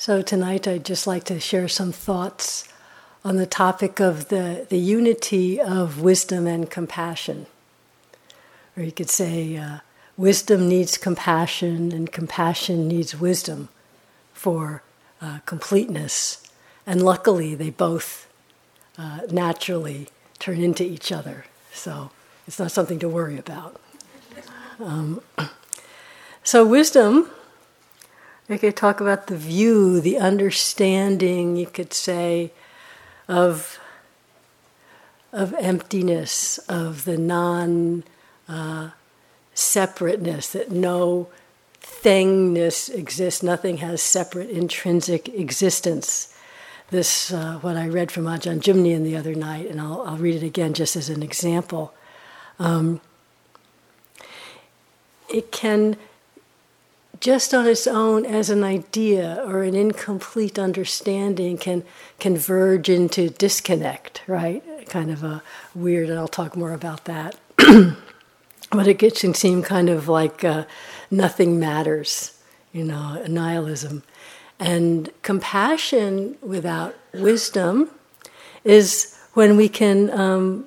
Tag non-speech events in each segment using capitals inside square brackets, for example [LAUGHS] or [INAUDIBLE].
So tonight I'd just like to share some thoughts on the topic of the, the unity of wisdom and compassion. Or you could say, uh, wisdom needs compassion and compassion needs wisdom for uh, completeness. And luckily, they both uh, naturally turn into each other. So it's not something to worry about. Um, [CLEARS THROAT] so, wisdom we could talk about the view, the understanding, you could say, of, of emptiness, of the non uh, separateness, that no thingness exists, nothing has separate intrinsic existence. This, uh, what I read from Ajahn Jumnian the other night, and I'll, I'll read it again just as an example. Um, it can just on its own as an idea or an incomplete understanding can converge into disconnect, right? Kind of a weird, and I'll talk more about that. [CLEARS THROAT] but it can seem kind of like uh, nothing matters, you know, nihilism. And compassion without wisdom is when we can um,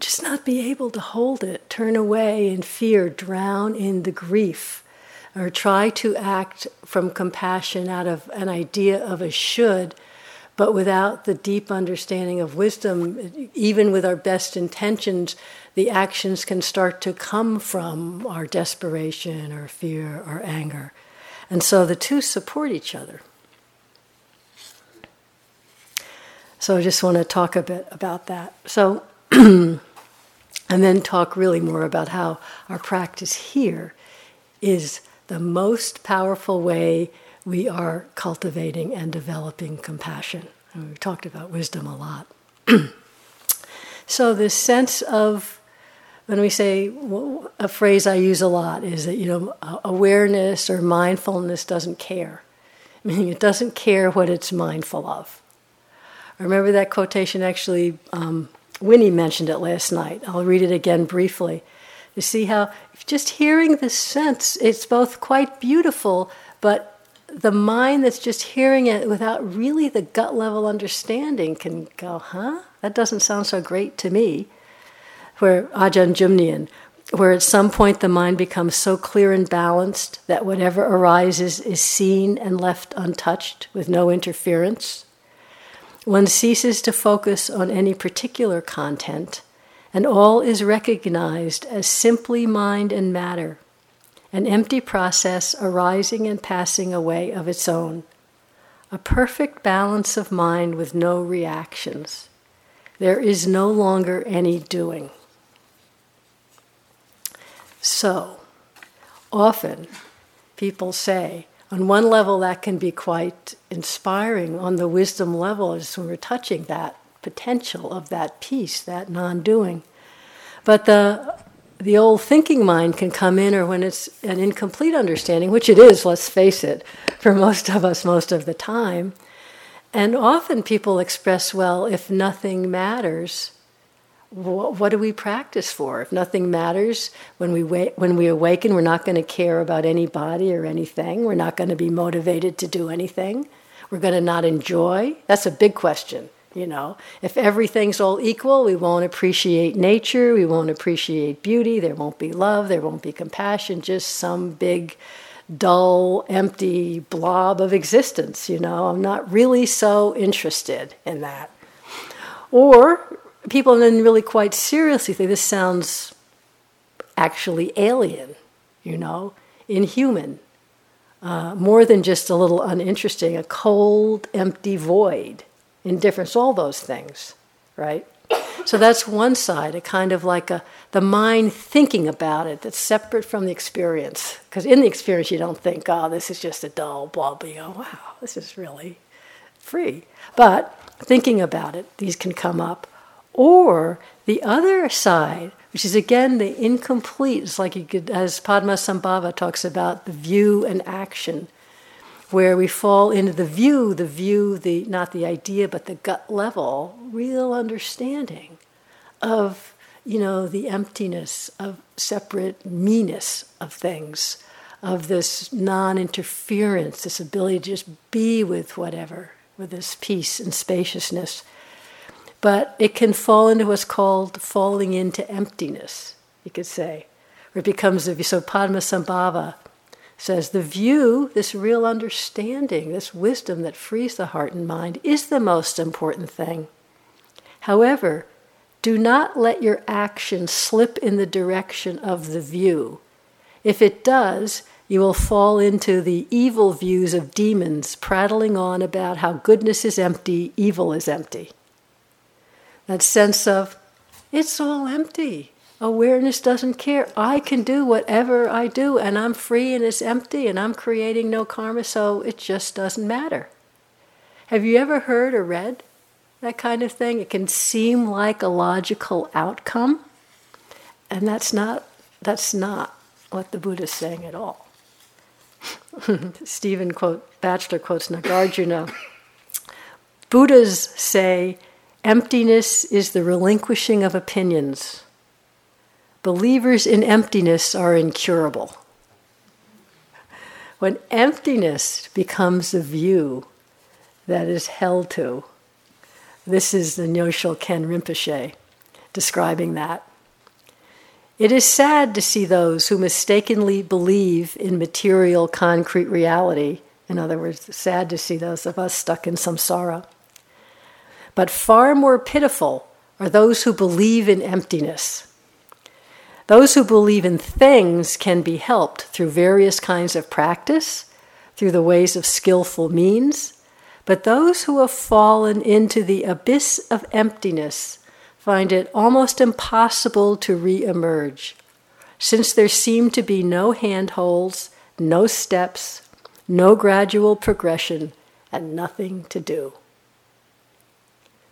just not be able to hold it, turn away in fear, drown in the grief or try to act from compassion out of an idea of a should, but without the deep understanding of wisdom, even with our best intentions, the actions can start to come from our desperation or fear or anger. And so the two support each other. So I just want to talk a bit about that. So, [CLEARS THROAT] and then talk really more about how our practice here is the most powerful way we are cultivating and developing compassion. And we've talked about wisdom a lot. [CLEARS THROAT] so, this sense of, when we say, a phrase I use a lot is that, you know, awareness or mindfulness doesn't care. [LAUGHS] Meaning it doesn't care what it's mindful of. I remember that quotation actually, um, Winnie mentioned it last night. I'll read it again briefly. You see how just hearing the sense, it's both quite beautiful, but the mind that's just hearing it without really the gut level understanding can go, huh? That doesn't sound so great to me. Where Ajahn Jumnian, where at some point the mind becomes so clear and balanced that whatever arises is seen and left untouched with no interference. One ceases to focus on any particular content and all is recognized as simply mind and matter, an empty process arising and passing away of its own, a perfect balance of mind with no reactions. There is no longer any doing. So, often people say, on one level, that can be quite inspiring. On the wisdom level, as we're touching that, potential of that peace, that non doing. But the, the old thinking mind can come in, or when it's an incomplete understanding, which it is, let's face it, for most of us most of the time. And often people express, well, if nothing matters, what do we practice for? If nothing matters, when we, wa- when we awaken, we're not going to care about anybody or anything. We're not going to be motivated to do anything. We're going to not enjoy. That's a big question. You know, if everything's all equal, we won't appreciate nature, we won't appreciate beauty, there won't be love, there won't be compassion, just some big, dull, empty blob of existence. You know, I'm not really so interested in that. Or people then really quite seriously think this sounds actually alien, you know, inhuman. Uh, more than just a little uninteresting, a cold, empty void indifference, all those things, right? So that's one side, a kind of like a the mind thinking about it that's separate from the experience. Because in the experience, you don't think, "Oh, this is just a dull blah blah." You go, "Wow, this is really free." But thinking about it, these can come up. Or the other side, which is again the incomplete. It's like you could, as Padmasambhava talks about, the view and action where we fall into the view, the view, the not the idea, but the gut level, real understanding of you know the emptiness of separate meanness of things, of this non interference, this ability to just be with whatever, with this peace and spaciousness. But it can fall into what's called falling into emptiness, you could say. Or it becomes so Padmasambhava says the view, this real understanding, this wisdom that frees the heart and mind, is the most important thing. However, do not let your action slip in the direction of the view. If it does, you will fall into the evil views of demons prattling on about how goodness is empty, evil is empty. That sense of, it's all empty. Awareness doesn't care. I can do whatever I do, and I'm free and it's empty, and I'm creating no karma, so it just doesn't matter. Have you ever heard or read that kind of thing? It can seem like a logical outcome, and that's not, that's not what the Buddha's saying at all. [LAUGHS] Stephen quote, Batchelor quotes Nagarjuna. Buddhas say emptiness is the relinquishing of opinions. Believers in emptiness are incurable. When emptiness becomes a view that is held to, this is the Nyoshul Khen Rinpoche describing that. It is sad to see those who mistakenly believe in material, concrete reality. In other words, sad to see those of us stuck in samsara. But far more pitiful are those who believe in emptiness. Those who believe in things can be helped through various kinds of practice, through the ways of skillful means, but those who have fallen into the abyss of emptiness find it almost impossible to re emerge, since there seem to be no handholds, no steps, no gradual progression, and nothing to do.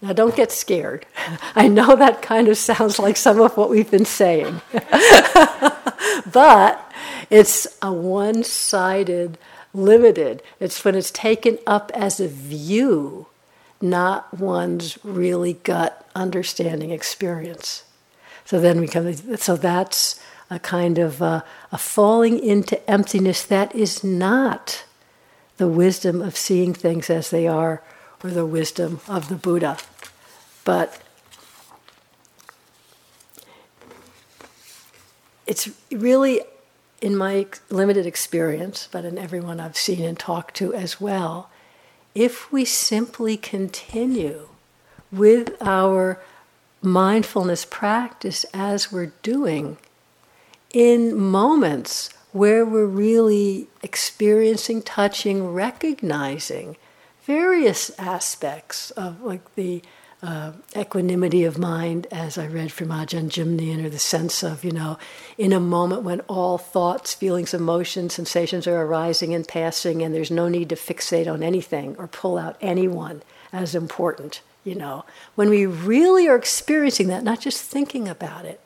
Now, don't get scared. [LAUGHS] I know that kind of sounds like some of what we've been saying. [LAUGHS] but it's a one sided, limited. It's when it's taken up as a view not one's really gut understanding experience. So then we come. So that's a kind of uh, a falling into emptiness that is not the wisdom of seeing things as they are, or the wisdom of the Buddha, but it's really in my limited experience, but in everyone I've seen and talked to as well, if we simply continue with our mindfulness practice as we're doing in moments where we're really experiencing, touching, recognizing various aspects of like the uh, equanimity of mind, as I read from Ajahn Jumnian, or the sense of, you know, in a moment when all thoughts, feelings, emotions, sensations are arising and passing, and there's no need to fixate on anything or pull out anyone as important, you know. When we really are experiencing that, not just thinking about it,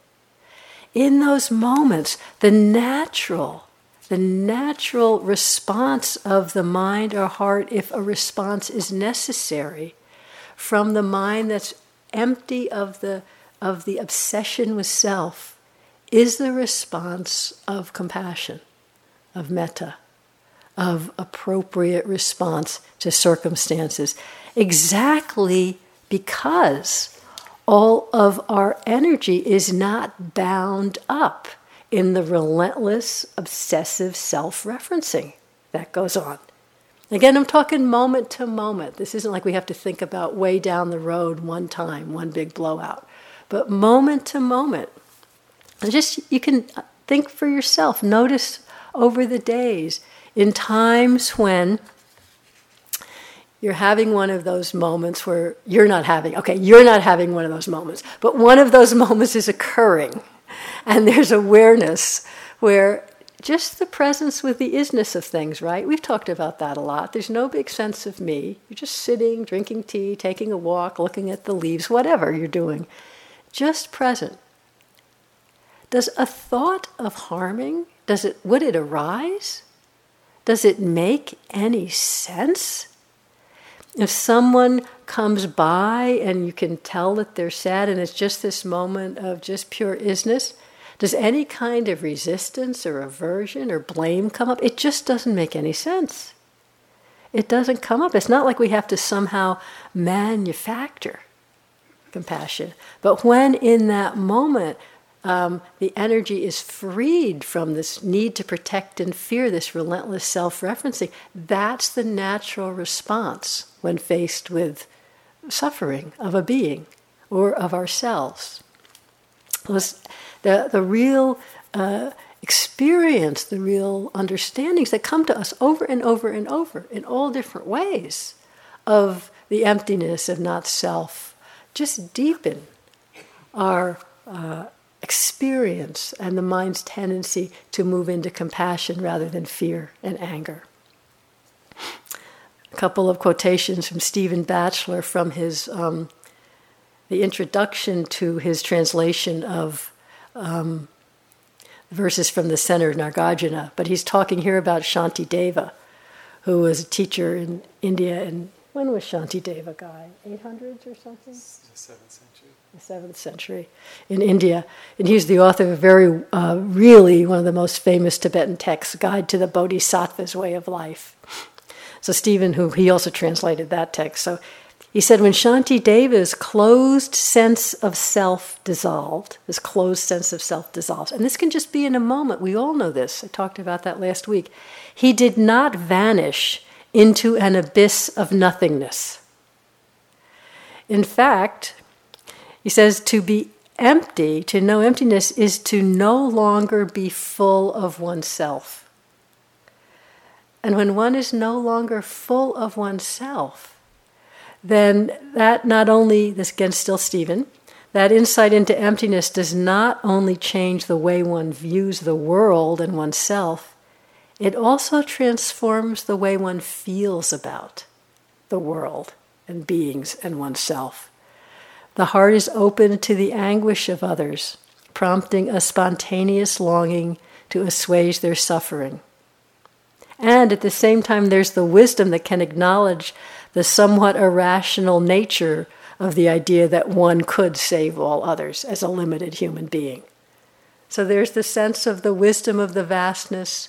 in those moments, the natural, the natural response of the mind or heart, if a response is necessary, from the mind that's empty of the, of the obsession with self is the response of compassion, of metta, of appropriate response to circumstances. Exactly because all of our energy is not bound up in the relentless, obsessive self referencing that goes on. Again, I'm talking moment to moment. This isn't like we have to think about way down the road one time, one big blowout, but moment to moment. Just you can think for yourself. Notice over the days, in times when you're having one of those moments where you're not having, okay, you're not having one of those moments, but one of those moments is occurring. And there's awareness where just the presence with the isness of things, right? We've talked about that a lot. There's no big sense of me. You're just sitting, drinking tea, taking a walk, looking at the leaves, whatever you're doing. Just present. Does a thought of harming, does it would it arise? Does it make any sense? If someone comes by and you can tell that they're sad and it's just this moment of just pure isness, does any kind of resistance or aversion or blame come up? It just doesn't make any sense. It doesn't come up. It's not like we have to somehow manufacture compassion. But when in that moment um, the energy is freed from this need to protect and fear, this relentless self referencing, that's the natural response when faced with suffering of a being or of ourselves. The, the real uh, experience, the real understandings that come to us over and over and over in all different ways of the emptiness of not self just deepen our uh, experience and the mind's tendency to move into compassion rather than fear and anger. A couple of quotations from Stephen Batchelor from his um, the introduction to his translation of um, verses from the center of Nagarjuna, but he's talking here about Shanti Deva, who was a teacher in India. And when was Shanti Deva guy? 800s or something? Seventh century. The seventh century in India, and he's the author of a very, uh, really one of the most famous Tibetan texts, Guide to the Bodhisattva's Way of Life. So Stephen, who he also translated that text, so he said, when Shanti Deva's closed sense of self dissolved, this closed sense of self dissolves, and this can just be in a moment, we all know this, I talked about that last week. He did not vanish into an abyss of nothingness. In fact, he says, to be empty, to know emptiness, is to no longer be full of oneself. And when one is no longer full of oneself, then that not only, this again, still Stephen, that insight into emptiness does not only change the way one views the world and oneself, it also transforms the way one feels about the world and beings and oneself. The heart is open to the anguish of others, prompting a spontaneous longing to assuage their suffering. And at the same time, there's the wisdom that can acknowledge the somewhat irrational nature of the idea that one could save all others as a limited human being. So there's the sense of the wisdom of the vastness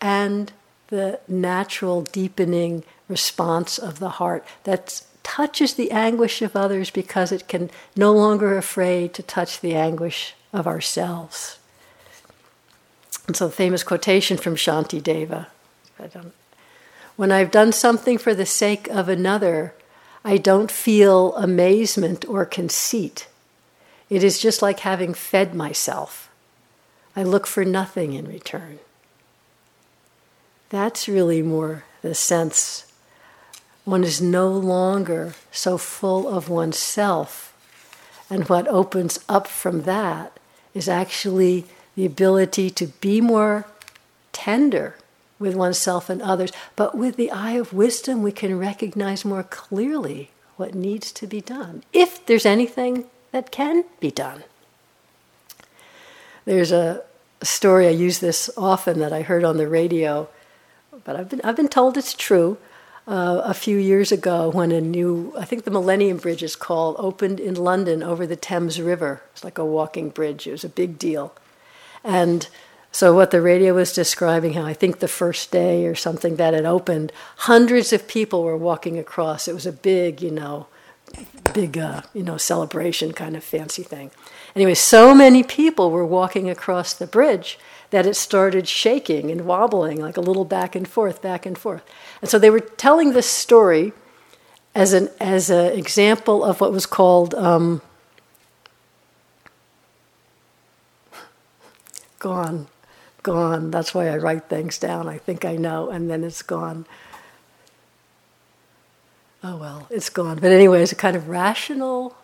and the natural deepening response of the heart that touches the anguish of others because it can no longer afraid to touch the anguish of ourselves. And so famous quotation from Shanti Deva, when I've done something for the sake of another, I don't feel amazement or conceit. It is just like having fed myself. I look for nothing in return. That's really more the sense. One is no longer so full of oneself. And what opens up from that is actually the ability to be more tender with oneself and others, but with the eye of wisdom, we can recognize more clearly what needs to be done, if there's anything that can be done. There's a story, I use this often, that I heard on the radio, but I've been, I've been told it's true. Uh, a few years ago, when a new, I think the Millennium Bridge is called, opened in London over the Thames River. It's like a walking bridge, it was a big deal. And so, what the radio was describing, how I think the first day or something that it opened, hundreds of people were walking across. It was a big, you know, big, uh, you know, celebration kind of fancy thing. Anyway, so many people were walking across the bridge that it started shaking and wobbling like a little back and forth, back and forth. And so they were telling this story as an as an example of what was called um, gone gone. That's why I write things down. I think I know, and then it's gone. Oh well, it's gone. But anyway, it's a kind of rational,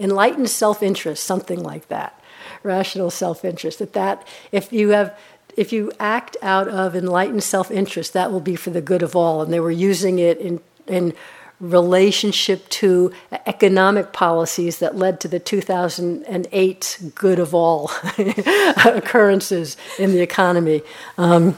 enlightened self-interest, something like that. Rational self-interest. That that if you have if you act out of enlightened self-interest, that will be for the good of all. And they were using it in in relationship to economic policies that led to the 2008 good of all [LAUGHS] occurrences in the economy. Um,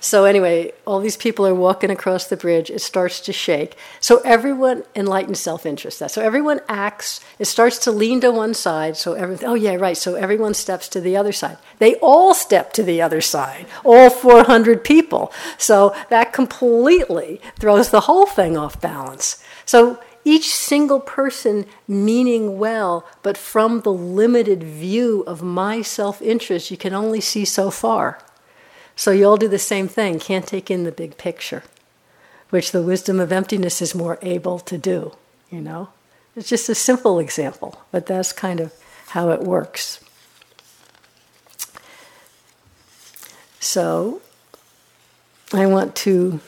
So, anyway, all these people are walking across the bridge. It starts to shake. So, everyone enlightens self interest. That so everyone acts. It starts to lean to one side. So, everything. Oh yeah, right. So everyone steps to the other side. They all step to the other side. All 400 people. So that completely throws the whole thing off balance. So each single person meaning well, but from the limited view of my self interest, you can only see so far. So you all do the same thing, can't take in the big picture, which the wisdom of emptiness is more able to do, you know? It's just a simple example, but that's kind of how it works. So I want to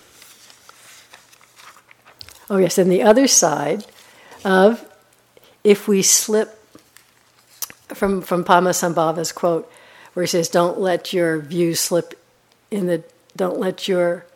Oh, yes, and the other side of if we slip from, from Padmasambhava's quote, where he says, Don't let your view slip in the, don't let your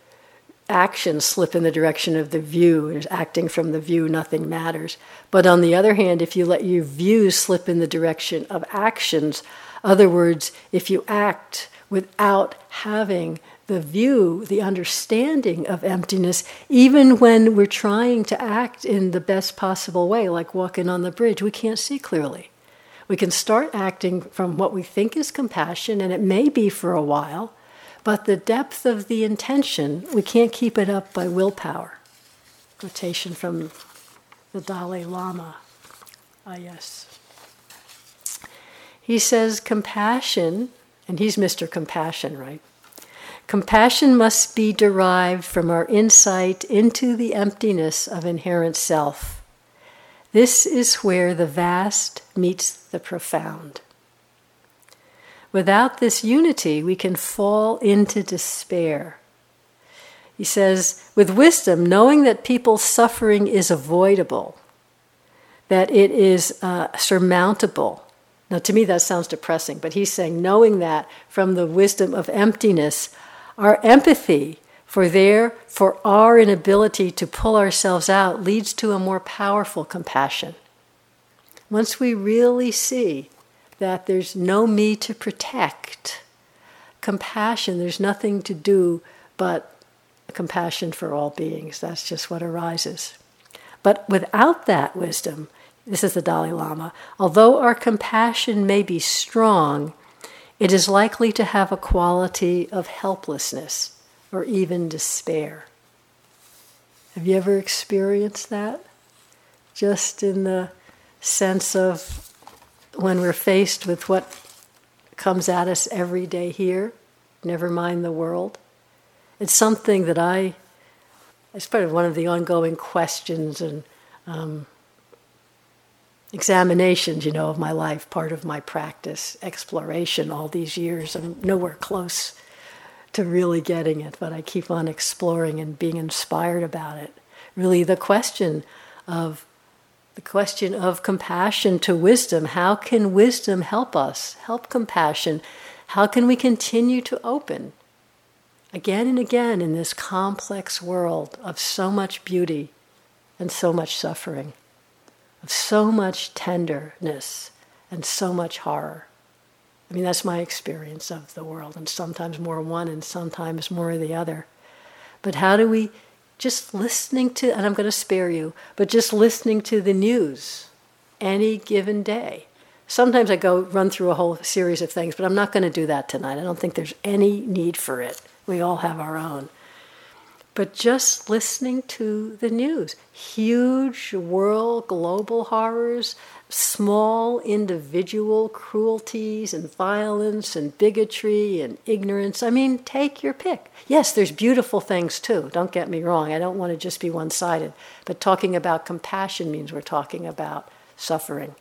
actions slip in the direction of the view. There's acting from the view, nothing matters. But on the other hand, if you let your view slip in the direction of actions, other words, if you act without having the view, the understanding of emptiness, even when we're trying to act in the best possible way, like walking on the bridge, we can't see clearly. We can start acting from what we think is compassion, and it may be for a while, but the depth of the intention, we can't keep it up by willpower. Quotation from the Dalai Lama. Ah, yes. He says compassion, and he's Mr. Compassion, right? Compassion must be derived from our insight into the emptiness of inherent self. This is where the vast meets the profound. Without this unity, we can fall into despair. He says, with wisdom, knowing that people's suffering is avoidable, that it is uh, surmountable. Now, to me, that sounds depressing, but he's saying, knowing that from the wisdom of emptiness, our empathy for their for our inability to pull ourselves out leads to a more powerful compassion. Once we really see that there's no me to protect, compassion, there's nothing to do but compassion for all beings. That's just what arises. But without that wisdom, this is the Dalai Lama, although our compassion may be strong, it is likely to have a quality of helplessness or even despair. Have you ever experienced that? Just in the sense of when we're faced with what comes at us every day here, never mind the world. It's something that I, it's part of one of the ongoing questions and um, examinations, you know, of my life, part of my practice, exploration all these years. I'm nowhere close to really getting it, but I keep on exploring and being inspired about it. Really, the question of the question of compassion to wisdom. How can wisdom help us? Help compassion. How can we continue to open again and again in this complex world of so much beauty and so much suffering? of so much tenderness and so much horror. I mean, that's my experience of the world, and sometimes more one and sometimes more the other. But how do we, just listening to, and I'm going to spare you, but just listening to the news any given day. Sometimes I go run through a whole series of things, but I'm not going to do that tonight. I don't think there's any need for it. We all have our own but just listening to the news. Huge world, global horrors, small individual cruelties and violence and bigotry and ignorance. I mean, take your pick. Yes, there's beautiful things too, don't get me wrong. I don't want to just be one sided. But talking about compassion means we're talking about suffering.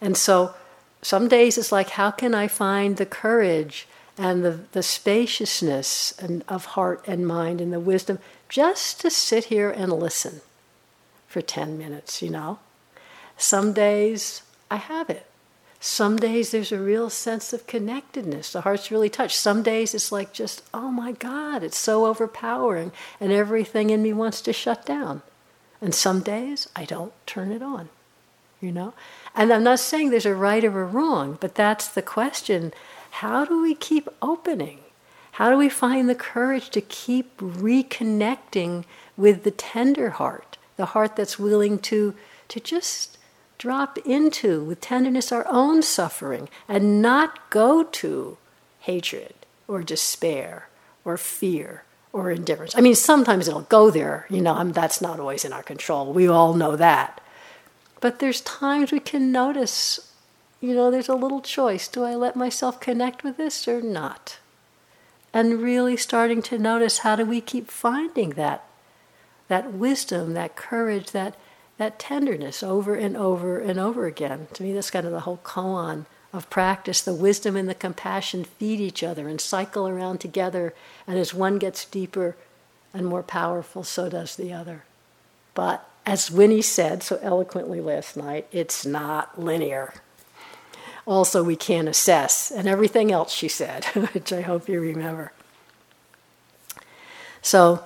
And so some days it's like, how can I find the courage? And the, the spaciousness and, of heart and mind and the wisdom just to sit here and listen for 10 minutes, you know. Some days I have it. Some days there's a real sense of connectedness. The heart's really touched. Some days it's like just, oh my God, it's so overpowering and everything in me wants to shut down. And some days I don't turn it on, you know. And I'm not saying there's a right or a wrong, but that's the question how do we keep opening? How do we find the courage to keep reconnecting with the tender heart, the heart that's willing to, to just drop into with tenderness our own suffering and not go to hatred or despair or fear or indifference. I mean, sometimes it'll go there, you know, I that's not always in our control. We all know that. But there's times we can notice, you know, there's a little choice. Do I let myself connect with this or not? And really starting to notice how do we keep finding that that wisdom, that courage, that that tenderness over and over and over again. To me, that's kind of the whole koan of practice. The wisdom and the compassion feed each other and cycle around together. And as one gets deeper and more powerful, so does the other. But as Winnie said so eloquently last night, it's not linear. Also, we can't assess, and everything else she said, [LAUGHS] which I hope you remember. So,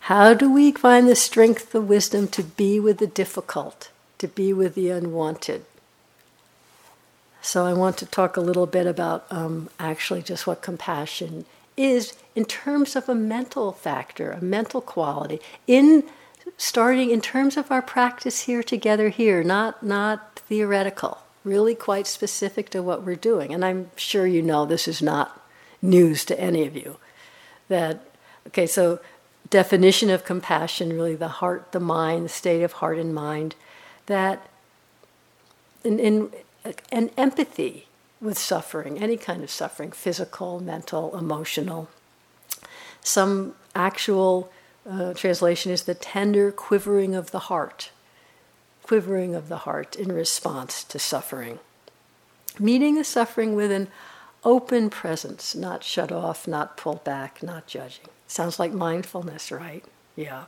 how do we find the strength, the wisdom to be with the difficult, to be with the unwanted? So, I want to talk a little bit about um, actually just what compassion is in terms of a mental factor, a mental quality, in starting in terms of our practice here together here, not, not theoretical, really quite specific to what we're doing. And I'm sure you know this is not news to any of you. That, okay, so definition of compassion, really the heart, the mind, the state of heart and mind, that in, in an empathy with suffering, any kind of suffering, physical, mental, emotional. Some actual uh, translation is the tender quivering of the heart, quivering of the heart in response to suffering. Meeting the suffering with an open presence, not shut off, not pulled back, not judging. Sounds like mindfulness, right? Yeah.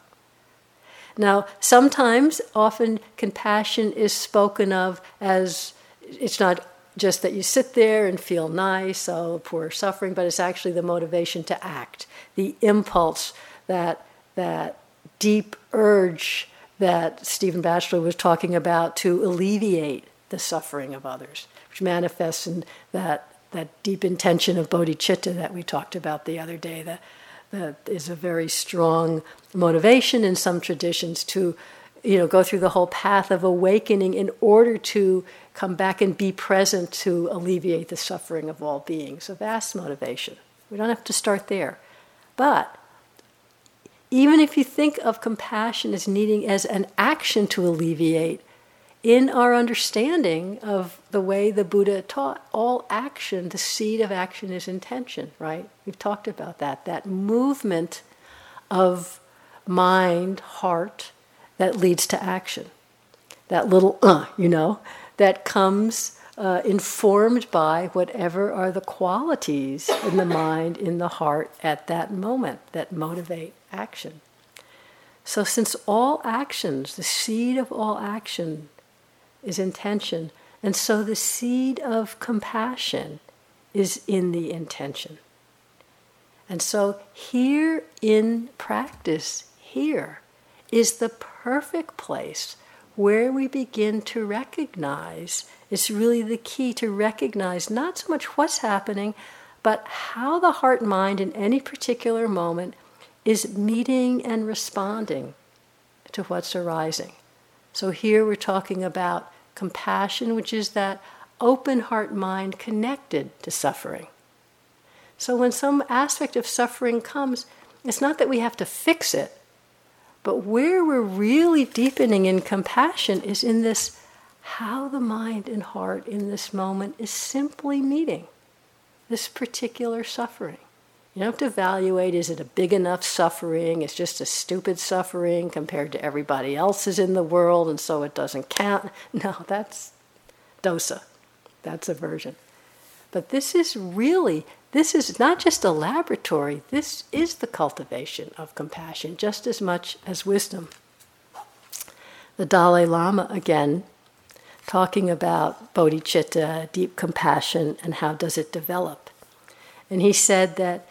Now, sometimes, often, compassion is spoken of as it's not just that you sit there and feel nice, oh, poor suffering, but it's actually the motivation to act, the impulse, that, that deep urge that Stephen Batchelor was talking about to alleviate the suffering of others, which manifests in that, that deep intention of bodhicitta that we talked about the other day, that that is a very strong motivation in some traditions to you know go through the whole path of awakening in order to come back and be present to alleviate the suffering of all beings. A vast motivation. We don't have to start there. But even if you think of compassion as needing as an action to alleviate in our understanding of the way the Buddha taught, all action, the seed of action is intention, right? We've talked about that. That movement of mind, heart, that leads to action. That little uh, you know, that comes uh, informed by whatever are the qualities in the mind, in the heart at that moment that motivate action. So, since all actions, the seed of all action, is intention. And so the seed of compassion is in the intention. And so here in practice, here is the perfect place where we begin to recognize. It's really the key to recognize not so much what's happening, but how the heart mind in any particular moment is meeting and responding to what's arising. So here we're talking about compassion, which is that open heart mind connected to suffering. So when some aspect of suffering comes, it's not that we have to fix it, but where we're really deepening in compassion is in this how the mind and heart in this moment is simply meeting this particular suffering. You have to evaluate is it a big enough suffering? It's just a stupid suffering compared to everybody else's in the world, and so it doesn't count. [LAUGHS] No, that's dosa. That's aversion. But this is really, this is not just a laboratory, this is the cultivation of compassion just as much as wisdom. The Dalai Lama, again, talking about bodhicitta, deep compassion, and how does it develop. And he said that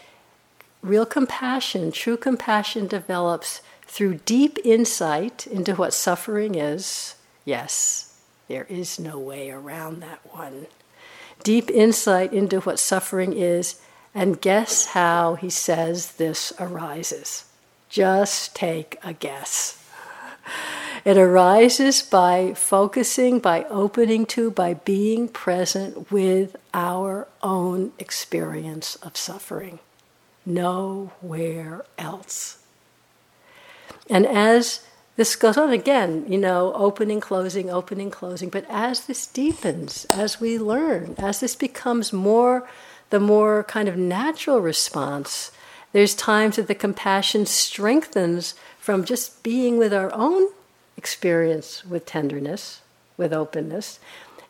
real compassion, true compassion develops through deep insight into what suffering is. Yes, there is no way around that one. Deep insight into what suffering is And guess how he says this arises? Just take a guess. It arises by focusing, by opening to, by being present with our own experience of suffering. Nowhere else. And as this goes on again, you know, opening, closing, opening, closing, but as this deepens, as we learn, as this becomes more, the more kind of natural response, there's times that the compassion strengthens from just being with our own experience with tenderness, with openness.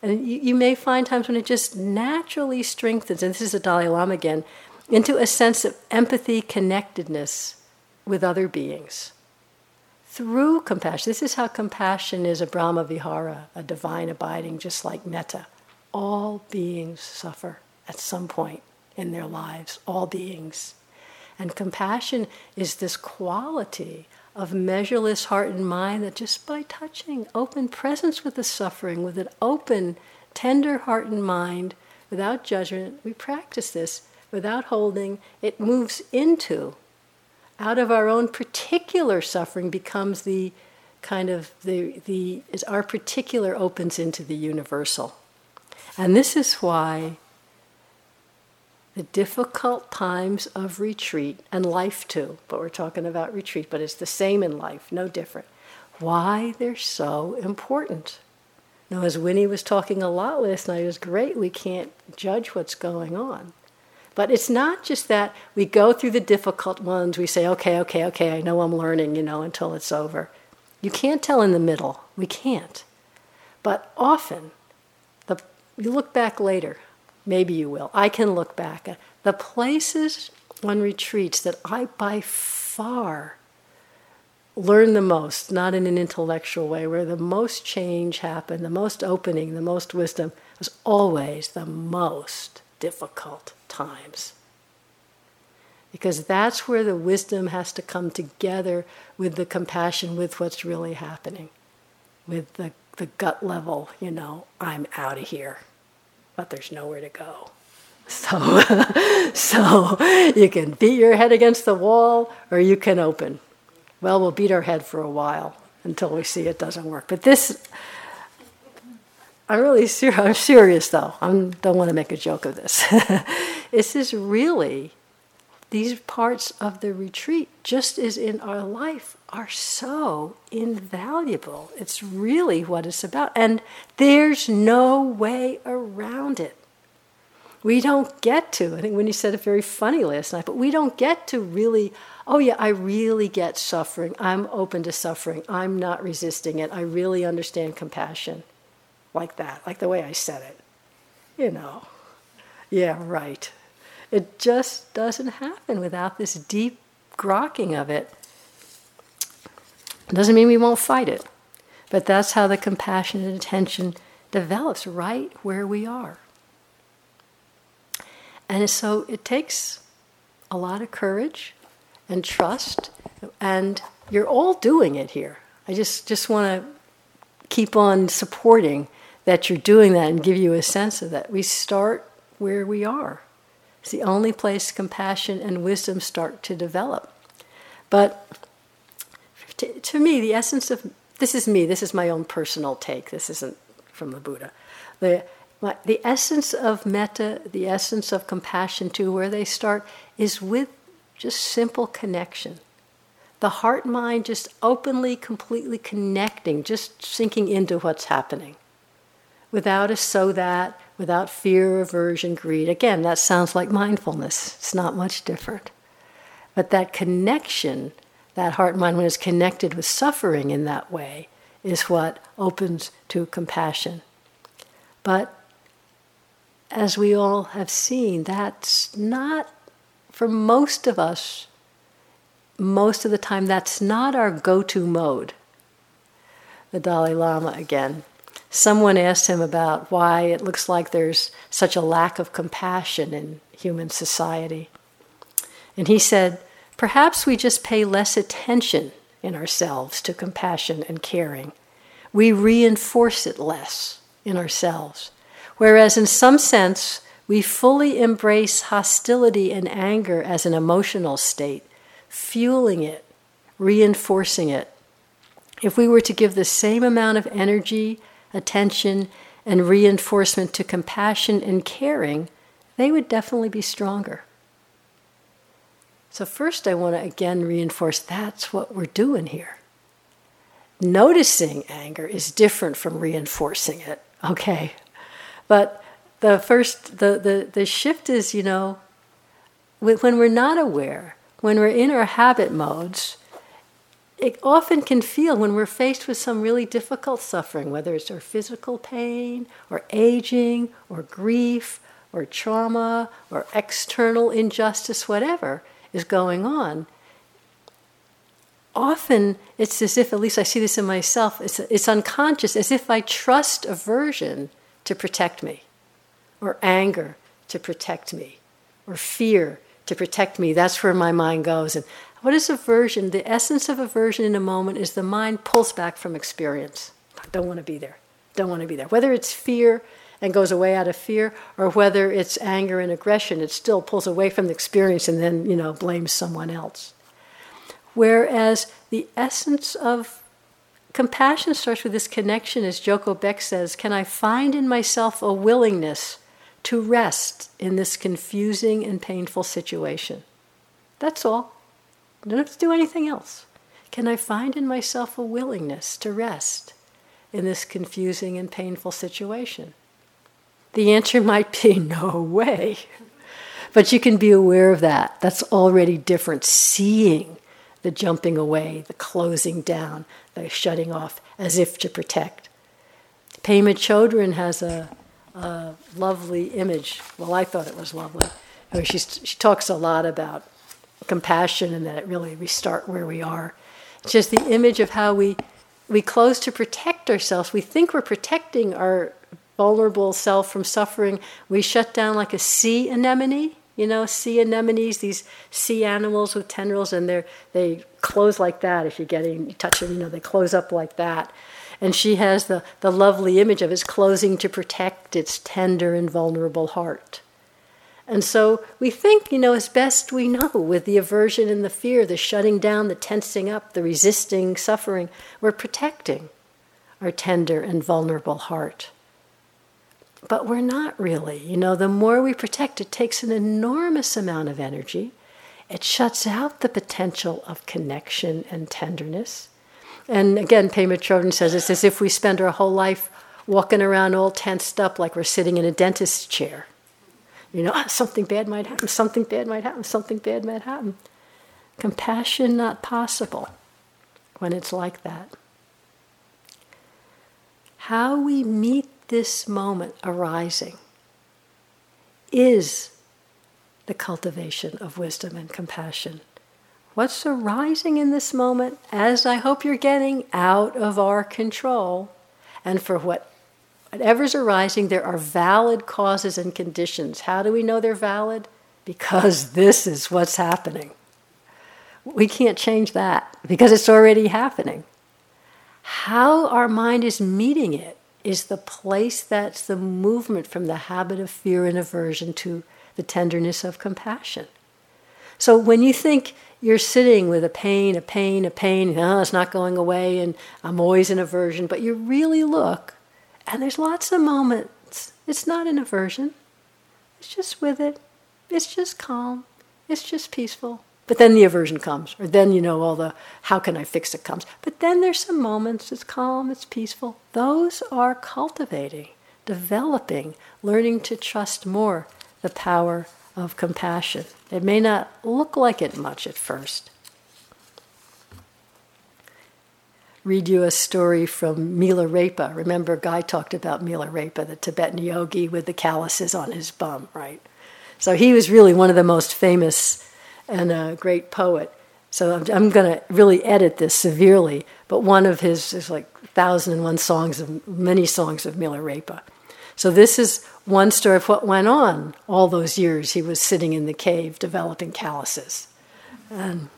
And you, you, may find times when it just naturally strengthens, and this is the Dalai Lama again, into a sense of empathy, connectedness with other beings. Through compassion. This is how compassion is a Brahma Vihara, a divine abiding, just like metta. All beings suffer at some point in their lives, all beings. And compassion is this quality of measureless heart and mind that just by touching, open presence with the suffering, with an open, tender heart and mind, without judgment, we practice this without holding, it moves into, out of our own particular suffering becomes the kind of the, the is our particular opens into the universal. And this is why the difficult times of retreat and life too, but we're talking about retreat, but it's the same in life, no different. Why they're so important. Now, as Winnie was talking a lot last night, it was great. We can't judge what's going on. But it's not just that we go through the difficult ones, we say, okay, okay, okay, I know I'm learning, you know, until it's over. You can't tell in the middle. We can't. But often, the, you look back later, Maybe you will. I can look back the places on retreats that I by far learn the most, not in an intellectual way, where the most change happened, the most opening, the most wisdom, was always the most difficult times. Because that's where the wisdom has to come together with the compassion with what's really happening, with the, the gut level, you know, I'm out of here but there's nowhere to go. [LAUGHS] So, [LAUGHS] so you can beat your head against the wall or you can open. Well, we'll beat our head for a while until we see it doesn't work. But this, I'm really serious. I'm serious though. I don't want to make a joke of this. [LAUGHS] this is really these parts of the retreat, just as in our life, are so invaluable. It's really what it's about. And there's no way around it. We don't get to, I think you said it very funny last night, but we don't get to really, oh yeah, I really get suffering. I'm open to suffering. I'm not resisting it. I really understand compassion. Like that, like the way I said it. You know. Yeah, right. It just doesn't happen without this deep grokking of it. Doesn't mean we won't fight it, but that's how the compassion and attention develops right where we are. And so it takes a lot of courage and trust, and you're all doing it here. I just, just want to keep on supporting that you're doing that and give you a sense of that. We start where we are. It's the only place compassion and wisdom start to develop. But to, to, me, the essence of this is me, this is my own personal take, this isn't from the Buddha. The, my, the essence of metta, the essence of compassion, too, where they start, is with just simple connection. The heart mind just openly, completely connecting, just sinking into what's happening without a so that, without fear, aversion, greed. Again, that sounds like mindfulness. It's not much different. But that connection, that heart mind, when it's connected with suffering in that way, is what opens to compassion. But as we all have seen, that's not, for most of us, most of the time, that's not our go to mode. The Dalai Lama again someone asked him about why it looks like there's such a lack of compassion in human society. And he said, Perhaps we just pay less attention in ourselves to compassion and caring. We reinforce it less in ourselves. Whereas, in some sense, we fully embrace hostility and anger as an emotional state, fueling it, reinforcing it. If we were to give the same amount of energy, attention, and reinforcement to compassion and caring, they would definitely be stronger. So, first, I want to again reinforce that's what we're doing here. Noticing anger is different from reinforcing it, okay? But the first, the, the, the shift is, you know, when we're not aware, when we're in our habit modes, it often can feel when we're faced with some really difficult suffering, whether it's our physical pain or aging or grief or trauma or external injustice, whatever, is going on, often it's as if, at least I see this in myself, it's, it's unconscious, as if I trust aversion to protect me, or anger to protect me, or fear to protect me. That's where my mind goes. And what is aversion? The essence of aversion in a moment is the mind pulls back from experience. Don't want to be there. Don't want to be there. Whether it's fear and goes away out of fear, or whether it's anger and aggression, it still pulls away from the experience and then, you know, blames someone else. Whereas the essence of compassion starts with this connection, as Joko Beck says can I find in myself a willingness to rest in this confusing and painful situation? That's all. I don't have to do anything else. Can I find in myself a willingness to rest in this confusing and painful situation? The answer [LAUGHS] might be no way. But you can be aware of that. That's already different. Seeing the jumping away, the closing down, the shutting off, as if to protect. Pema Chodron has a, a lovely image. Well, I thought it was lovely. I mean, she talks a lot about compassion and that it really we start where we are. It's just the image of how we we close to protect ourselves. We think we're protecting our vulnerable self from suffering, we shut down like a sea anemone. You know, sea anemones, these sea animals with tendrils, and they they close like that. If you're getting touch them, you know, they close up like that. And she has the, the lovely image of its closing to protect its tender and vulnerable heart. And so we think, you know, as best we know, with the aversion and the fear, the shutting down, the tensing up, the resisting suffering, we're protecting our tender and vulnerable heart. But we're not really. You know, the more we protect, it takes an enormous amount of energy. It shuts out the potential of connection and tenderness. And again, Pema Chodron says it's as if we spend our whole life walking around all tensed up like we're sitting in a dentist's chair. You know, [LAUGHS] something bad might happen, something bad might happen, something bad might happen. Compassion not possible when it's like that. How we meet this moment arising is the cultivation of wisdom and compassion. What's arising in this moment, as I hope you're getting, out of our control. And for what, whatever's arising, there are valid causes and conditions. How do we know they're valid? Because this is what's happening. We can't change that because it's already happening. How our mind is meeting it is the place that's the movement from the habit of fear and aversion to the tenderness of compassion. So when you think you're sitting with a pain, a pain, a pain, oh, it's not going away, and I'm always in aversion, but you really look, and there's lots of moments. It's not an aversion, it's just with it, it's just calm, it's just peaceful. But then the aversion comes, or then you know all the how can I fix it comes. But then there's some moments, it's calm, it's peaceful. Those are cultivating, developing, learning to trust more the power of compassion. It may not look like it much at first. Read you a story from Milarepa. Remember, Guy talked about Milarepa, the Tibetan yogi with the calluses on his bum, right? So he was really one of the most famous and a great poet. So I'm, I'm going to really edit this severely, but one of his is like thousand and one songs of many songs of Milarepa. So this is one story of what went on all those years he was sitting in the cave developing calluses. And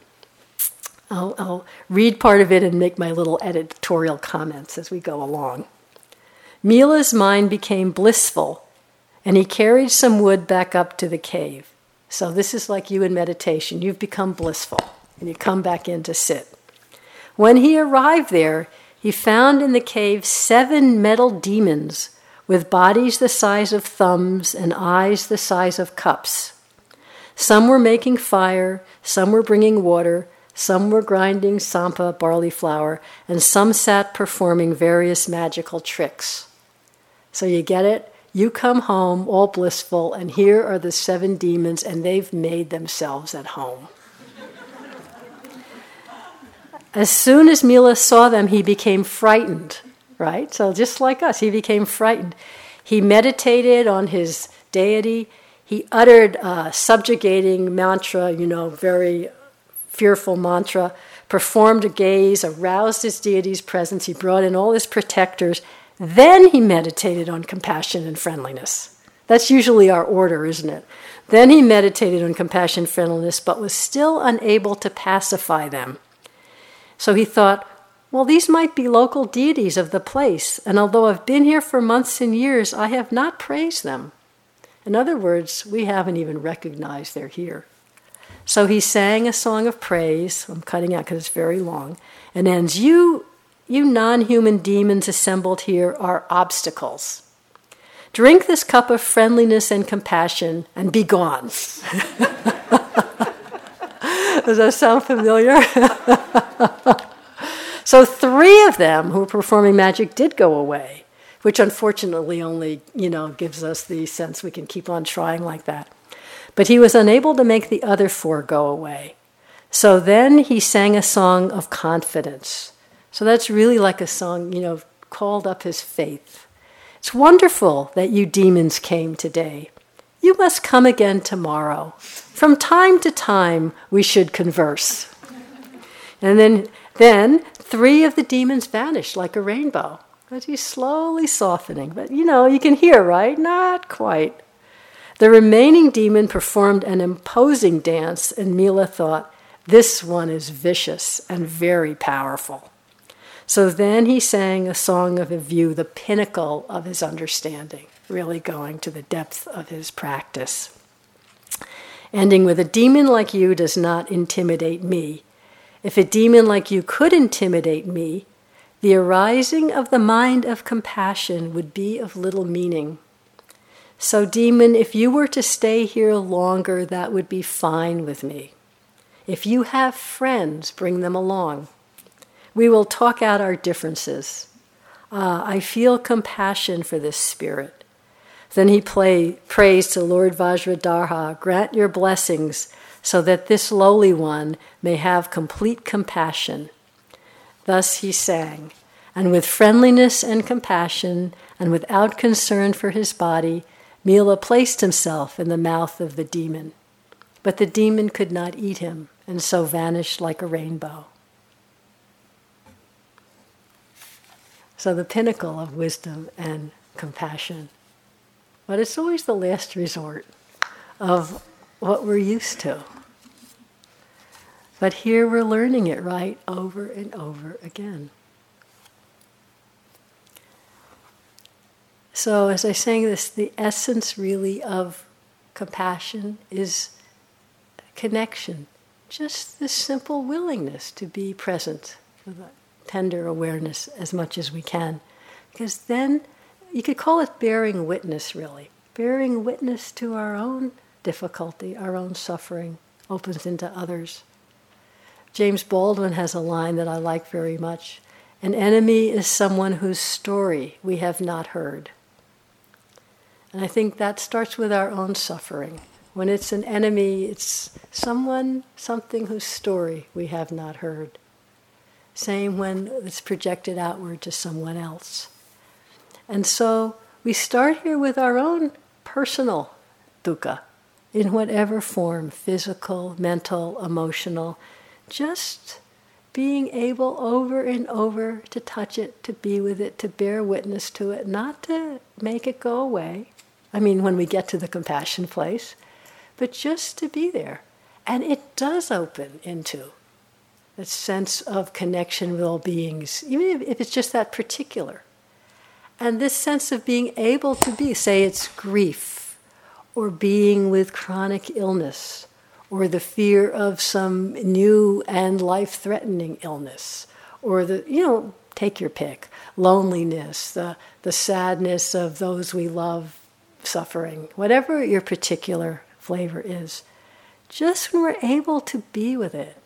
I'll, I'll read part of it and make my little editorial comments as we go along. Mila's mind became blissful and he carried some wood back up to the cave. So this is like you in meditation. You've become blissful, and you come back in to sit. When he arrived there, he found in the cave seven metal demons with bodies the size of thumbs and eyes the size of cups. Some were making fire, some were bringing water, some were grinding tsampa barley flour, and some sat performing various magical tricks. So you get it? You come home all blissful, and here are the seven demons, and they've made themselves at home. as soon as Mila saw them, he became frightened, right? So just like us, he became frightened. He meditated on his deity. He uttered a subjugating mantra, you know, very fearful mantra, performed a gaze, aroused his deity's presence. He brought in all his protectors then he meditated on compassion and friendliness. That's usually our order, isn't it? Then he meditated on compassion and friendliness, but was still unable to pacify them. So he thought, well, these might be local deities of the place, and although I've been here for months and years, I have not praised them. In other words, we haven't even recognized they're here. So he sang a song of praise. I'm cutting out because it's very long. And ends, You you non human demons assembled here are obstacles. Drink this cup of friendliness and compassion and be gone. [LAUGHS] Does that sound familiar? [LAUGHS] so three of them who were performing magic did go away, which unfortunately only, you know, gives us the sense we can keep on trying like that. But he was unable to make the other four go away. So then he sang a song of confidence. So that's really like a song, you know, called up his faith. It's wonderful that you demons came today. You must come again tomorrow. From time to time, we should converse. And then, then three of the demons vanished like a rainbow. But he's slowly softening. But you know, you can hear, right? Not quite. The remaining demon performed an imposing dance, and Mila thought, this one is vicious and very powerful. So then he sang a song of a view, the pinnacle of his understanding, really going to the depth of his practice. Ending with a demon like you does not intimidate me. If a demon like you could intimidate me, the arising of the mind of compassion would be of little meaning. So, demon, if you were to stay here longer, that would be fine with me. If you have friends, bring them along. We will talk out our differences. Uh, I feel compassion for this spirit. Then he play, prays to Lord Vajradhara, grant your blessings so that this lowly one may have complete compassion. Thus he sang, and with friendliness and compassion, and without concern for his body, Mila placed himself in the mouth of the demon. But the demon could not eat him, and so vanished like a rainbow. So the pinnacle of wisdom and compassion. But it's always the last resort of what we're used to. But here we're learning it right over and over again. So, as I sang this, the essence really of compassion is connection, just this simple willingness to be present with tender awareness as much as we can. Because then you could call it bearing witness, really. Bearing witness to our own difficulty, our own suffering, opens into others. James Baldwin has a line that I like very much An enemy is someone whose story we have not heard. And I think that starts with our own suffering. When it's an enemy, it's someone, something whose story we have not heard. Same when it's projected outward to someone else. And so we start here with our own personal dukkha in whatever form physical, mental, emotional just being able over and over to touch it, to be with it, to bear witness to it, not to make it go away. I mean, when we get to the compassion place, but just to be there. And it does open into that sense of connection with all beings, even if, it's just that particular. And this sense of being able to be, say it's grief, or being with chronic illness, or the fear of some new and life threatening illness, or the, you know, take your pick, loneliness, the, the sadness of those we love suffering, whatever your particular flavor is. Just when we're able to be with it,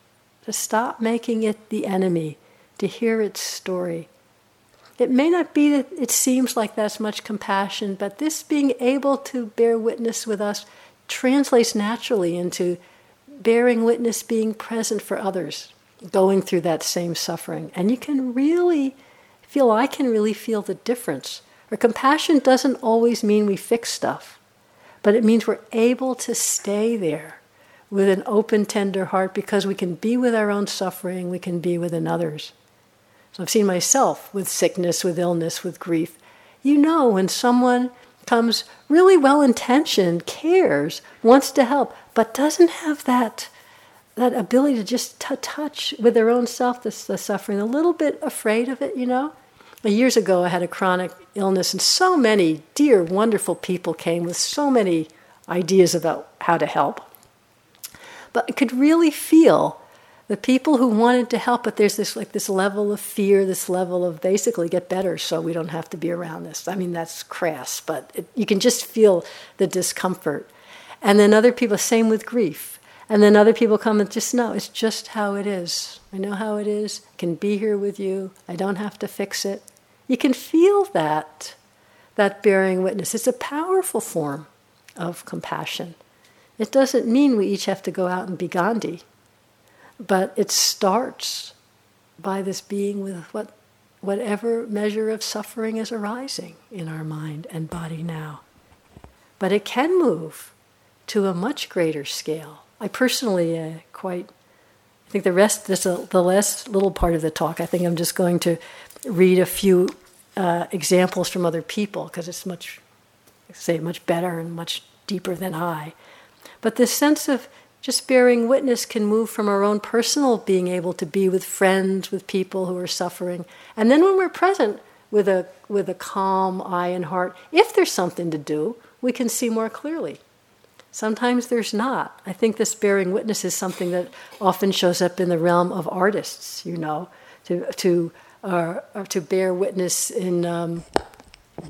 to stop making it the enemy, to hear its story. It may not be that it seems like that's much compassion, but this being able to bear witness with us translates naturally into bearing witness, being present for others, going through that same suffering. And you can really feel, I can really feel the difference. Or compassion doesn't always mean we fix stuff, but it means we're able to stay there with an open, tender heart because we can be with our own suffering, we can be with another's. So I've seen myself with sickness, with illness, with grief. You know, when someone comes really well intentioned, cares, wants to help, but doesn't have that, that ability to just t- touch with their own self the, the suffering, a little bit afraid of it, you know? Years ago, I had a chronic illness, and so many dear, wonderful people came with so many ideas about how to help. But I could really feel the people who wanted to help, but there's this like this level of fear, this level of basically get better so we don't have to be around this. I mean, that's crass, but it, you can just feel the discomfort. And then other people, same with grief. And then other people come and just know it's just how it is. I know how it is. I can be here with you. I don't have to fix it. You can feel that, that bearing witness. It's a powerful form of compassion. It doesn't mean we each have to go out and be Gandhi, but it starts by this being with what, whatever measure of suffering is arising in our mind and body now. But it can move to a much greater scale. I personally uh, quite, I think the rest, this uh, the last little part of the talk, I think I'm just going to read a few uh, examples from other people because it's much, say, much better and much deeper than I. But this sense of just bearing witness can move from our own personal being able to be with friends, with people who are suffering. And then when we're present with a, with a calm eye and heart, if there's something to do, we can see more clearly. Sometimes there's not. I think this bearing witness is something that often shows up in the realm of artists, you know, to, to, uh, to bear witness in um,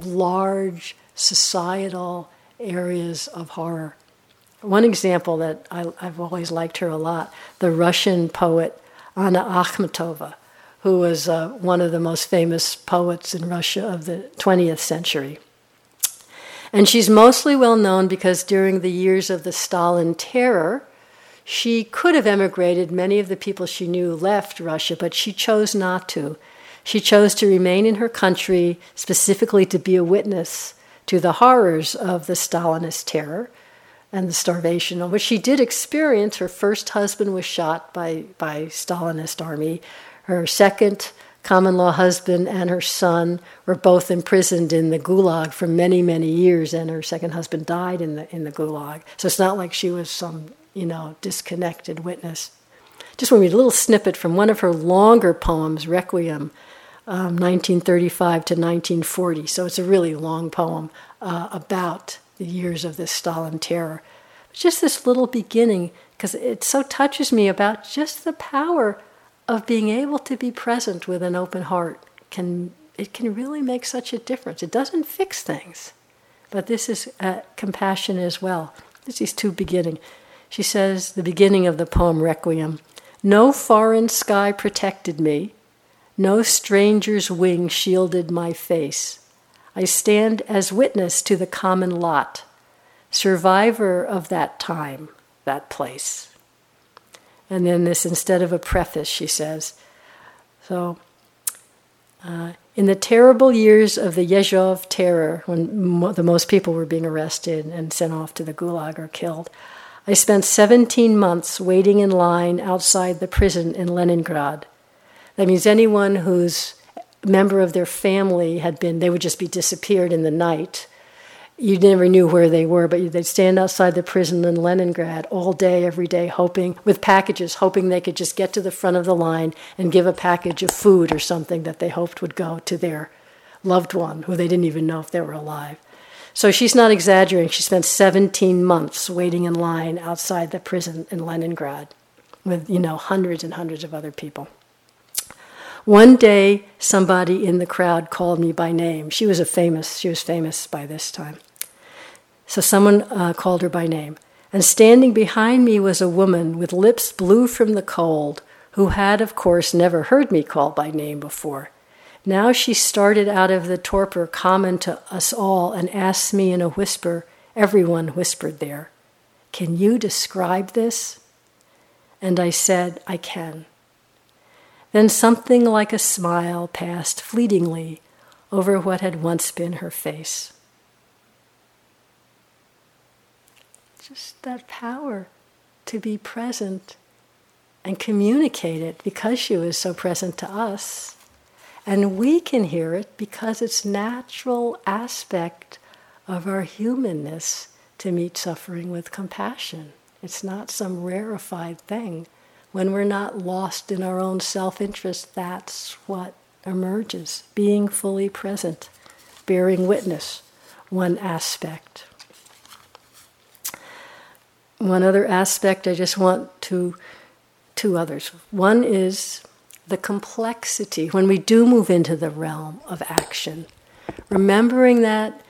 large societal areas of horror. One example that I, have always liked her a lot the Russian poet Anna Akhmatova, who was uh, one of the most famous poets in Russia of the 20th century. And she's mostly well known because during the years of the Stalin terror, she could have emigrated. Many of the people she knew left Russia, but she chose not to. She chose to remain in her country specifically to be a witness to the horrors of the Stalinist terror and the starvation, which she did experience. Her first husband was shot by, by Stalinist army. Her second common law husband and her son were both imprisoned in the gulag for many, many years, and her second husband died in the, in the gulag. So it's not like she was some, you know, disconnected witness. Just want to read a little snippet from one of her longer poems, Requiem, um, 1935 to 1940. So it's a really long poem uh, about the years of this Stalin terror. Just this little beginning, because it so touches me about just the power of being able to be present with an open heart. Can it can really make such a difference? It doesn't fix things, but this is uh, compassion as well. This is two beginning. She says the beginning of the poem Requiem. No foreign sky protected me. No stranger's wing shielded my face. I stand as witness to the common lot, survivor of that time, that place. And then this, instead of a preface, she says, so, uh, in the terrible years of the Yezhov terror, when mo- the most people were being arrested and sent off to the gulag or killed, I spent 17 months waiting in line outside the prison in Leningrad. That means anyone whose member of their family had been, they would just be disappeared in the night. You never knew where they were, but they'd stand outside the prison in Leningrad all day, every day, hoping, with packages, hoping they could just get to the front of the line and give a package of food or something that they hoped would go to their loved one who they didn't even know if they were alive. So she's not exaggerating. She spent 17 months waiting in line outside the prison in Leningrad with, you know, hundreds and hundreds of other people. One day, somebody in the crowd called me by name. She was a famous, she was famous by this time. So someone uh, called her by name. And standing behind me was a woman with lips blue from the cold, who had, of course, never heard me called by name before. Now she started out of the torpor common to us all and asked me in a whisper, everyone whispered there, Can you describe this? And I said, I can. Then something like a smile passed fleetingly over what had once been her face. Just that power to be present and communicate it because she was so present to us and we can hear it because it's natural aspect of our humanness to meet suffering with compassion. It's not some rarefied thing. When we're not lost in our own self interest, that's what emerges being fully present, bearing witness, one aspect. One other aspect I just want to, two others. One is the complexity when we do move into the realm of action, remembering that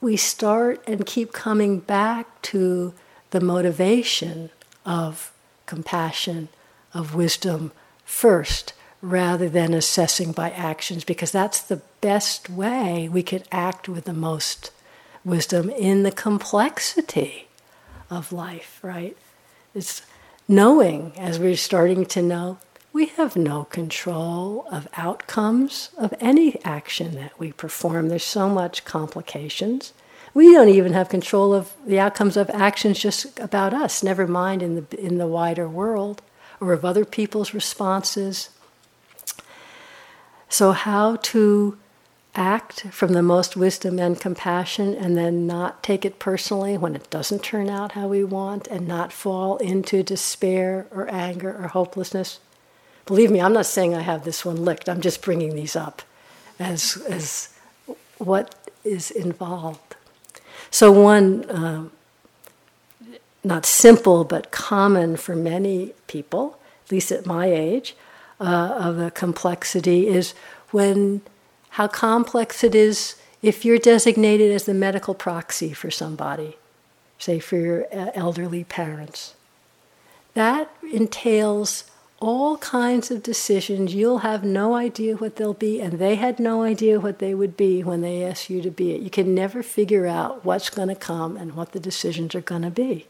we start and keep coming back to the motivation of compassion, of wisdom first, rather than assessing by actions, because that's the best way we could act with the most wisdom in the complexity of life, right? It's knowing, as we're starting to know, we have no control of outcomes of any action that we perform. There's so much complications. We don't even have control of the outcomes of actions just about us, never mind in the, in the wider world or of other people's responses. So, how to act from the most wisdom and compassion and then not take it personally when it doesn't turn out how we want and not fall into despair or anger or hopelessness. Believe me, I'm not saying I have this one licked. I'm just bringing these up as, as what is involved. So, one, uh, not simple, but common for many people, at least at my age, uh, of the complexity is when how complex it is if you're designated as the medical proxy for somebody, say for your uh, elderly parents. That entails all kinds of decisions. You'll have no idea what they'll be, and they had no idea what they would be when they asked you to be it. You can never figure out what's going to come and what the decisions are going to be.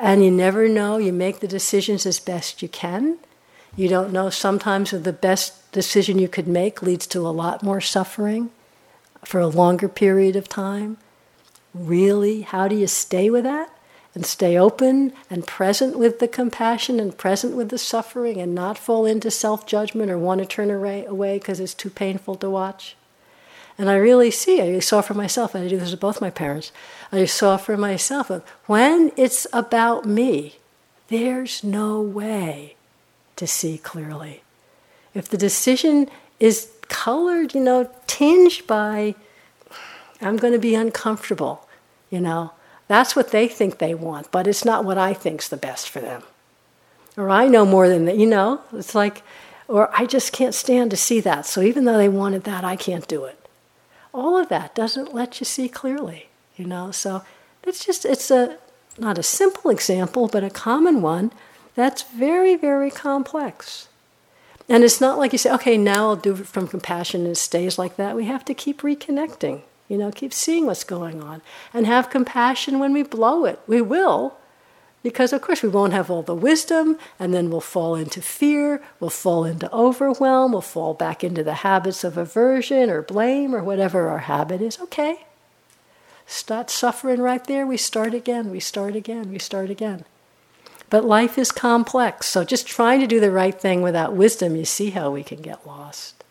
And you never know. You make the decisions as best you can. You don't know. Sometimes of the best decision you could make leads to a lot more suffering for a longer period of time. Really? How do you stay with that? and stay open and present with the compassion and present with the suffering and not fall into self judgment or want to turn away because it's too painful to watch. And I really see, I saw for myself, and I do this with both my parents, I saw for myself when it's about me, there's no way to see clearly. If the decision is colored, you know, tinged by, I'm going to be uncomfortable, you know, that's what they think they want, but it's not what I think's the best for them. Or I know more than that, you know? It's like, or I just can't stand to see that. So even though they wanted that, I can't do it. All of that doesn't let you see clearly, you know? So it's just, it's a, not a simple example, but a common one that's very, very complex. And it's not like you say, okay, now I'll do it from compassion and it stays like that. We have to keep reconnecting. You know, keep seeing what's going on and have compassion when we blow it. We will, because of course we won't have all the wisdom, and then we'll fall into fear, we'll fall into overwhelm, we'll fall back into the habits of aversion or blame or whatever our habit is. Okay. Start suffering right there, we start again, we start again, we start again. But life is complex, so just trying to do the right thing without wisdom, you see how we can get lost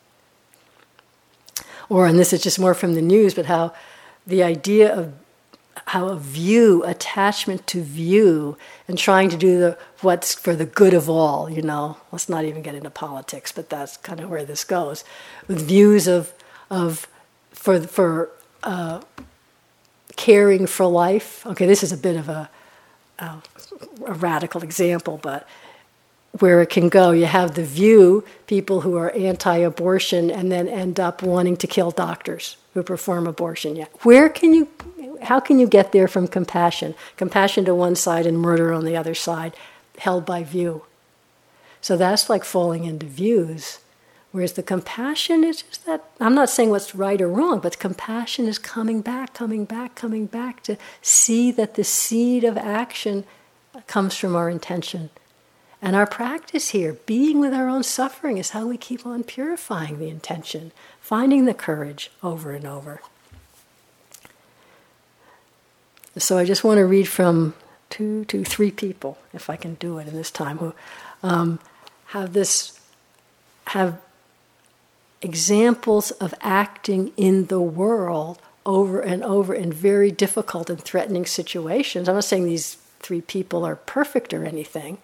or, and this is just more from the news, but how the idea of how a view, attachment to view, and trying to do the what's for the good of all. You know, let's not even get into politics, but that's kind of where this goes, with views of of for for uh, caring for life. Okay, this is a bit of a, a, a radical example, but where it can go. You have the view, people who are anti abortion and then end up wanting to kill doctors who perform abortion. Yeah. Where can you, how can you get there from compassion? Compassion to one side and murder on the other side, held by view. So that's like falling into views. Whereas the compassion is just that, I'm not saying what's right or wrong, but compassion is coming back, coming back, coming back to see that the seed of action comes from our intention and our practice here, being with our own suffering, is how we keep on purifying the intention, finding the courage over and over. So I just want to read from two to three people, if I can do it in this time, who um, have this have examples of acting in the world over and over in very difficult and threatening situations. I'm not saying these three people are perfect or anything,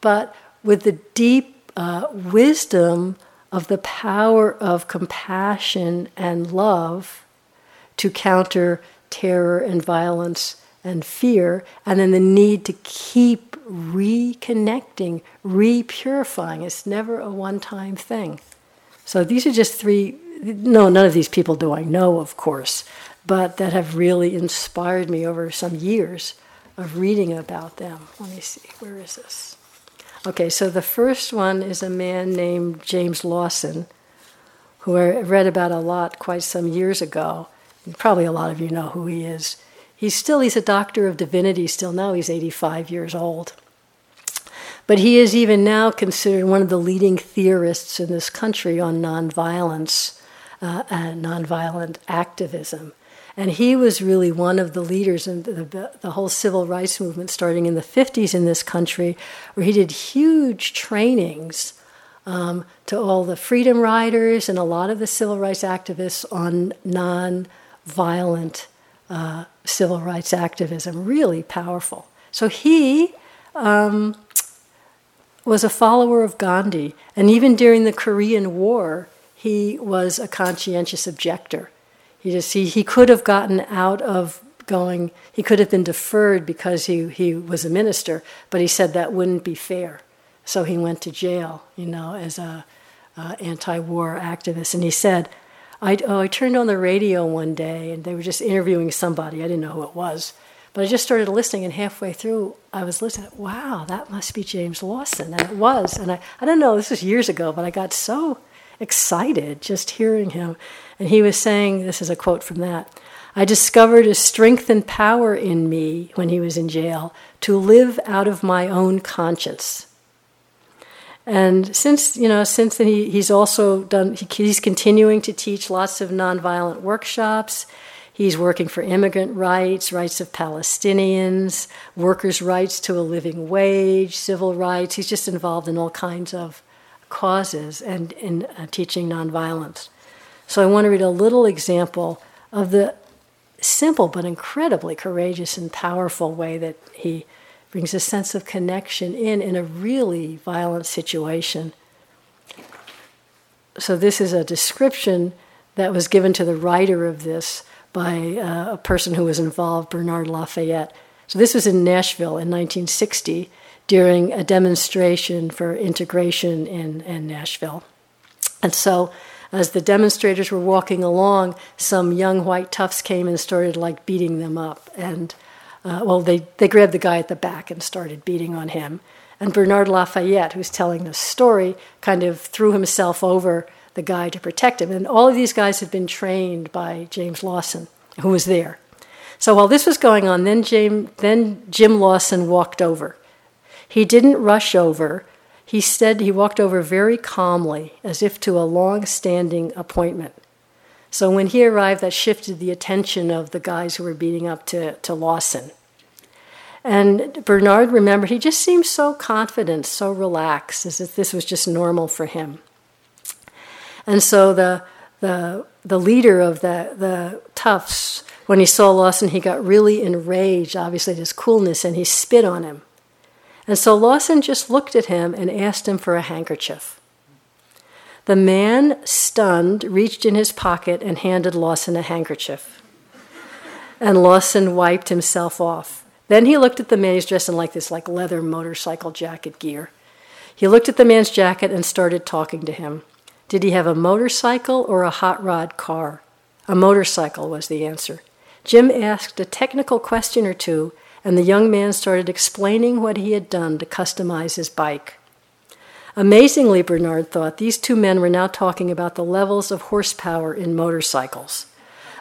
but with the deep uh, wisdom of the power of compassion and love to counter terror and violence and fear, and then the need to keep reconnecting, repurifying. It's never a one time thing. So these are just three, no, none of these people do I know, of course, but that have really inspired me over some years of reading about them. Let me see, where is this? Okay, so the first one is a man named James Lawson, who I read about a lot quite some years ago. Probably a lot of you know who he is. He's still he's a doctor of divinity still now he's 85 years old. But he is even now considered one of the leading theorists in this country on nonviolence uh, and nonviolent activism. And he was really one of the leaders in the, the, whole civil rights movement starting in the 50s in this country, where he did huge trainings um, to all the freedom riders and a lot of the civil rights activists on non-violent uh, civil rights activism. Really powerful. So he um, was a follower of Gandhi, and even during the Korean War, he was a conscientious objector. He just he, he could have gotten out of going. He could have been deferred because he he was a minister, but he said that wouldn't be fair. So he went to jail, you know, as a anti-war activist. And he said, I, oh, I turned on the radio one day and they were just interviewing somebody. I didn't know who it was. But I just started listening, and halfway through, I was listening. Wow, that must be James Lawson. And it was. And I, I don't know, this was years ago, but I got so excited just hearing him. And he was saying, this is a quote from that I discovered a strength and power in me when he was in jail to live out of my own conscience. And since you know, since then he, he's also done. He, he's continuing to teach lots of nonviolent workshops. He's working for immigrant rights, rights of Palestinians, workers' rights to a living wage, civil rights. He's just involved in all kinds of causes and in uh, teaching nonviolence. So I want to read a little example of the simple but incredibly courageous and powerful way that he brings a sense of connection in in a really violent situation. So this is a description that was given to the writer of this by uh, a person who was involved, Bernard Lafayette. So this was in Nashville in 1960 during a demonstration for integration in, in Nashville. And so as the demonstrators were walking along, some young white toughs came and started like beating them up. And uh, well, they, they grabbed the guy at the back and started beating on him. And Bernard Lafayette, who's telling the story, kind of threw himself over the guy to protect him. And all of these guys had been trained by James Lawson, who was there. So while this was going on, then, James, then Jim Lawson walked over. He didn't rush over, he said he walked over very calmly, as if to a long standing appointment. So when he arrived, that shifted the attention of the guys who were beating up to, to Lawson. And Bernard remembered he just seemed so confident, so relaxed, as if this was just normal for him. And so the, the, the leader of the, the toughs, when he saw Lawson, he got really enraged, obviously, at his coolness, and he spit on him. And so Lawson just looked at him and asked him for a handkerchief. The man, stunned, reached in his pocket and handed Lawson a handkerchief. And Lawson wiped himself off. Then he looked at the man, he's dressed in like this like leather motorcycle jacket gear. He looked at the man's jacket and started talking to him. Did he have a motorcycle or a hot rod car? A motorcycle was the answer. Jim asked a technical question or two, and the young man started explaining what he had done to customize his bike. Amazingly, Bernard thought, these two men were now talking about the levels of horsepower in motorcycles.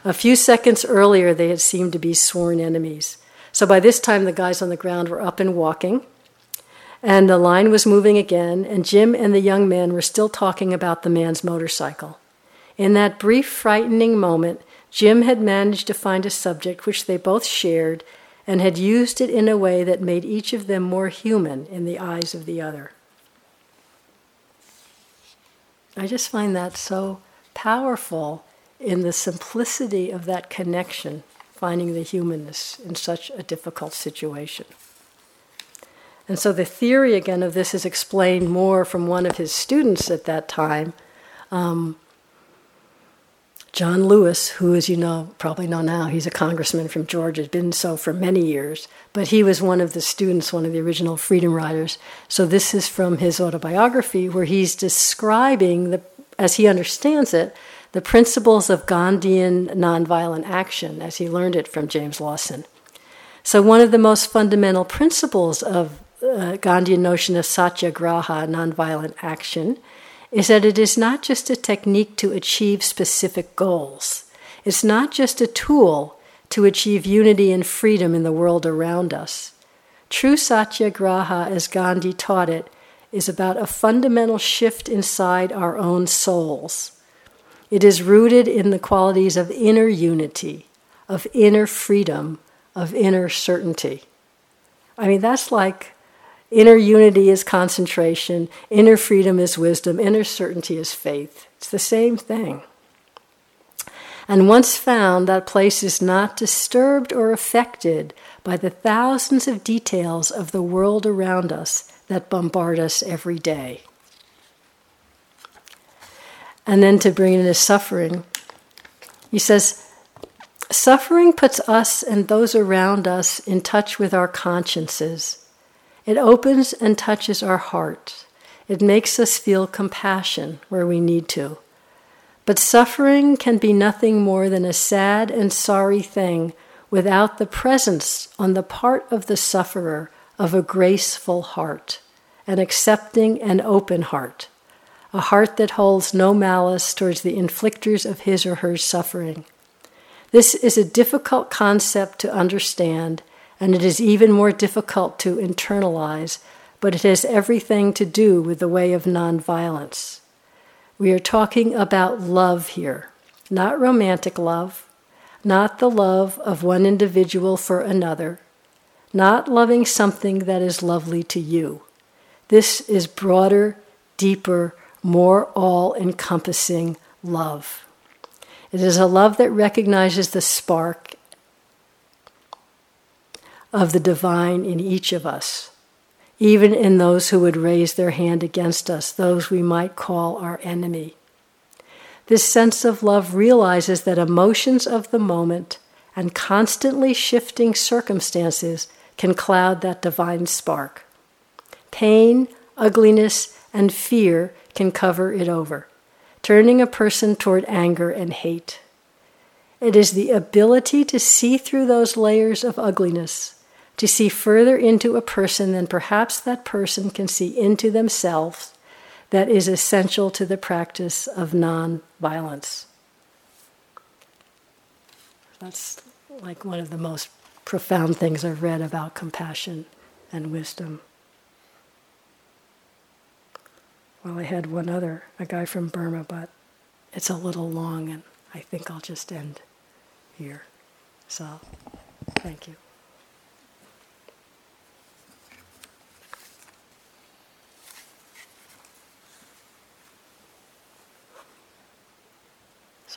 A few seconds earlier, they had seemed to be sworn enemies. So by this time, the guys on the ground were up and walking, and the line was moving again, and Jim and the young man were still talking about the man's motorcycle. In that brief, frightening moment, Jim had managed to find a subject which they both shared and had used it in a way that made each of them more human in the eyes of the other. I just find that so powerful in the simplicity of that connection, finding the humanness in such a difficult situation. And so the theory again of this is explained more from one of his students at that time, um, John Lewis, who, as you know, probably know now, he's a congressman from Georgia, has been so for many years, but he was one of the students, one of the original Freedom Riders. So this is from his autobiography where he's describing, the, as he understands it, the principles of Gandhian nonviolent action as he learned it from James Lawson. So, one of the most fundamental principles of uh, Gandhian notion of satyagraha, nonviolent action, is that it is not just a technique to achieve specific goals. It's not just a tool to achieve unity and freedom in the world around us. True satyagraha, as Gandhi taught it, is about a fundamental shift inside our own souls. It is rooted in the qualities of inner unity, of inner freedom, of inner certainty. I mean, that's like Inner unity is concentration, inner freedom is wisdom, inner certainty is faith. It's the same thing. And once found, that place is not disturbed or affected by the thousands of details of the world around us that bombard us every day. And then to bring in his suffering, he says, Suffering puts us and those around us in touch with our consciences it opens and touches our heart. It makes us feel compassion where we need to. But suffering can be nothing more than a sad and sorry thing without the presence on the part of the sufferer of a graceful heart, an accepting and open heart, a heart that holds no malice towards the inflictors of his or her suffering. This is a difficult concept to understand and it is even more difficult to internalize, but it has everything to do with the way of nonviolence. We are talking about love here, not romantic love, not the love of one individual for another, not loving something that is lovely to you. This is broader, deeper, more all encompassing love. It is a love that recognizes the spark of the divine in each of us, even in those who would raise their hand against us, those we might call our enemy. This sense of love realizes that emotions of the moment and constantly shifting circumstances can cloud that divine spark. Pain, ugliness, and fear can cover it over, turning a person toward anger and hate. It is the ability to see through those layers of ugliness to see further into a person than perhaps that person can see into themselves that is essential to the practice of non-violence. That's like one of the most profound things I've read about compassion and wisdom. Well, I had one other, a guy from Burma, but it's a little long, and I think I'll just end here. So, thank you.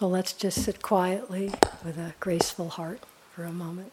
So let's just sit quietly with a graceful heart for a moment.